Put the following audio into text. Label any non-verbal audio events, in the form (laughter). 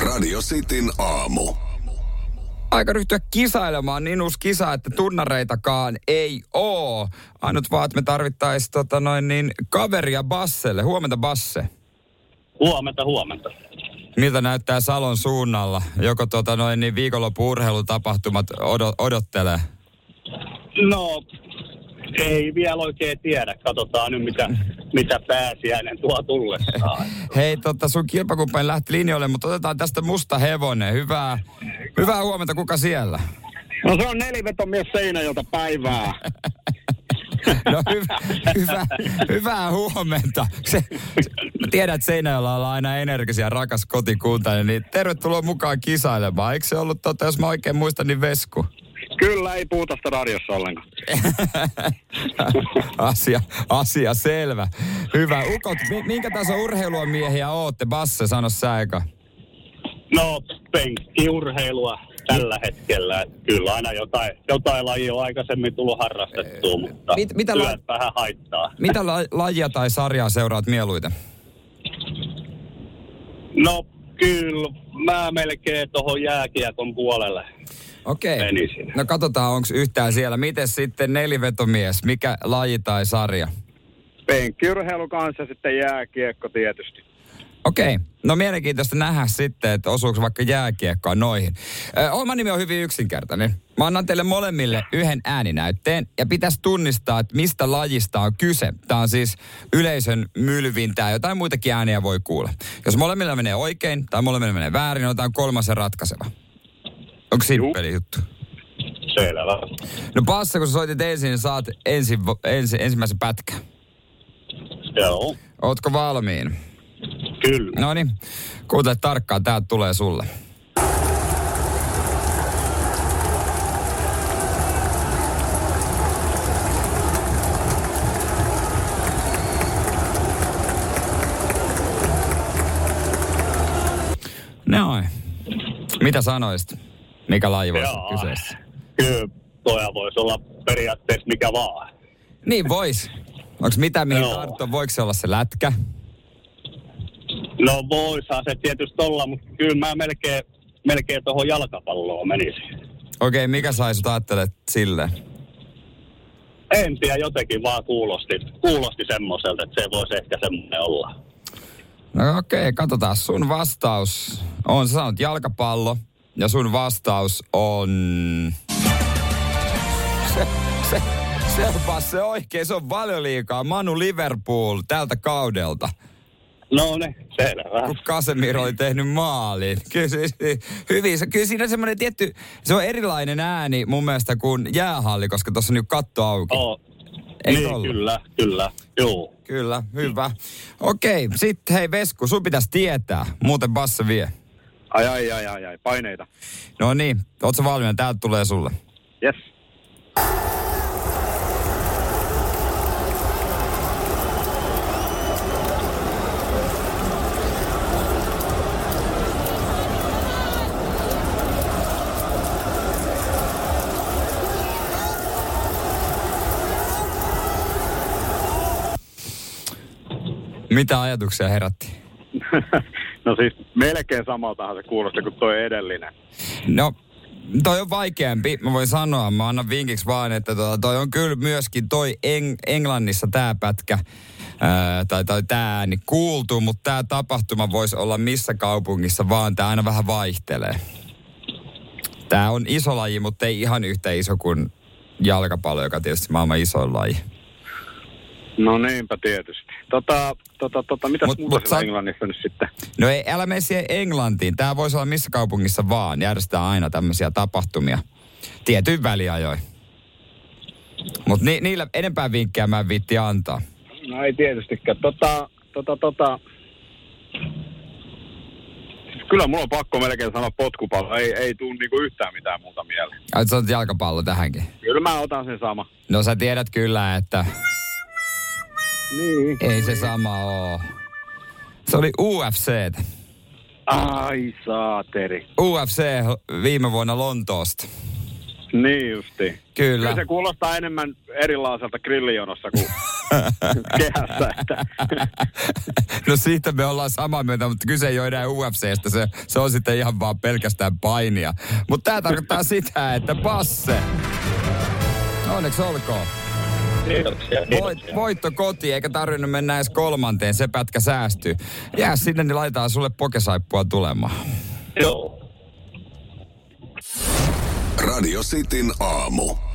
Radio Cityn aamu. Aika ryhtyä kisailemaan, niin uusi kisa, että tunnareitakaan ei oo. Ainut vaan, että me tarvittaisiin tota noin niin, kaveria Basselle. Huomenta Basse. Huomenta, huomenta. Miltä näyttää Salon suunnalla? Joko tota noin niin viikonloppu urheilutapahtumat odo- odottelee? No, ei vielä oikein tiedä. Katsotaan nyt, mitä, mitä pääsiäinen tuo tullessaan. (laughs) Hei, tota, sun kilpakumppani lähti linjoille, mutta otetaan tästä musta hevonen. Hyvää, hyvää huomenta, kuka siellä? No se on nelivetomies Seinäjolta päivää. (laughs) No hyvä, hyvä, hyvää huomenta. Se, tiedän, että Seinäjoella ollaan aina energisiä, rakas kotikunta, niin tervetuloa mukaan kisailemaan. Eikö se ollut, tota, jos mä oikein muistan, niin Vesku? Kyllä, ei puhuta sitä radiossa ollenkaan. (laughs) asia, asia selvä. Hyvä. Ukot, mi- minkä taso urheilua miehiä ootte? Basse, sano sä eka. No, penkkiurheilua tällä hetkellä. Et Kyllä aina jotain, jotain lajia on aikaisemmin tullut harrastettua, mutta mit- mitä työt la- vähän haittaa. Mitä la- lajia tai sarjaa seuraat mieluiten? No, kyllä. Mä melkein tuohon jääkiekon puolelle Okei. menisin. No katsotaan, onko yhtään siellä. Miten sitten nelivetomies? Mikä laji tai sarja? Penkkiurheilu kanssa sitten jääkiekko tietysti. Okei. No mielenkiintoista nähdä sitten, että osuuko vaikka jääkiekkoa noihin. Ö, oma nimi on hyvin yksinkertainen. Mä annan teille molemmille yhden ääninäytteen ja pitäisi tunnistaa, että mistä lajista on kyse. Tämä on siis yleisön mylvintää, jotain muitakin ääniä voi kuulla. Jos molemmilla menee oikein tai molemmilla menee väärin, niin otetaan kolmas ja ratkaiseva. Onko simppeli juttu? Selvä. No Passa, kun sä soitit ensin, niin saat ensin, ensin, ensimmäisen pätkän. Joo, Ootko valmiin? kyllä. No niin, kuuntele tarkkaan, täältä tulee sulle. Noin. Mitä sanoisit? Mikä laji voisi olla Joo. kyseessä? Kyllä, toja voisi olla periaatteessa mikä vaan. Niin vois. Onko mitä mihin tarttua? Voiko se olla se lätkä? No voisihan se tietysti olla, mutta kyllä mä melkein, melkein tuohon jalkapalloon menisin. Okei, mikä sai sut ajattelet silleen? En tiedä, jotenkin vaan kuulosti, kuulosti semmoiselta, että se voisi ehkä semmoinen olla. No okei, katsotaan. Sun vastaus on, sä sanot jalkapallo, ja sun vastaus on... Se, se, se on vaan se oikein, se on paljon liikaa. Manu Liverpool tältä kaudelta, No ne, selvä. kun Casemiro oli tehnyt maalin. Kyllä, se, hyvin, kyllä siinä on semmoinen tietty, se on erilainen ääni mun mielestä kuin jäähalli, koska tuossa on nyt katto auki. Oh. Eikö niin, ollut? kyllä, kyllä. Joo. Kyllä, hyvä. Okei, sitten hei Vesku, sun pitäisi tietää, muuten Basse vie. Ai ai ai ai ai, paineita. No niin, ootko valmiina? Täältä tulee sulle. Yes. Mitä ajatuksia herätti? (laughs) no siis melkein samaltahan se kuulosti kuin toi edellinen. No, toi on vaikeampi, mä voin sanoa. Mä annan vinkiksi vaan, että tota, toi on kyllä myöskin toi Eng- Englannissa tää pätkä, ää, tai, tai tää ääni kuultu, mutta tää tapahtuma voisi olla missä kaupungissa vaan, tää aina vähän vaihtelee. Tää on iso laji, mutta ei ihan yhtä iso kuin jalkapallo, joka tietysti maailman isoin laji. No niinpä tietysti. Tota, tota, tota, mitäs Mut- muuta mut sä- Englannissa nyt sitten? No ei, älä mene siihen Englantiin. Tää voisi olla missä kaupungissa vaan. Järjestetään aina tämmöisiä tapahtumia. Tietyin väliajoin. Mutta ni, niillä enempää vinkkejä mä en viitti antaa. No ei tietystikään. Tota, tota, tota. Siis kyllä mulla on pakko melkein sanoa potkupallo. Ei, ei tuu niinku yhtään mitään muuta mieleen. Ai sä jalkapallo tähänkin. Kyllä mä otan sen sama. No sä tiedät kyllä, että Niin. ei se sama oo. Se oli UFC. Ai saateri. UFC viime vuonna Lontoosta. Niin justi. Kyllä. Kyllä se kuulostaa enemmän erilaiselta grillijonossa kuin (laughs) kehässä. Että. No siitä me ollaan samaa mieltä, mutta kyse ei ole enää UFCstä. Se, se on sitten ihan vaan pelkästään painia. Mutta tämä tarkoittaa sitä, että passe. Onneksi olkoon. Kiitoksia. Voit, kiitoksia. voitto koti, eikä tarvinnut mennä edes kolmanteen, se pätkä säästyy. Jää sinne, niin laitetaan sulle pokesaippua tulemaan. Joo. Radio Cityn aamu.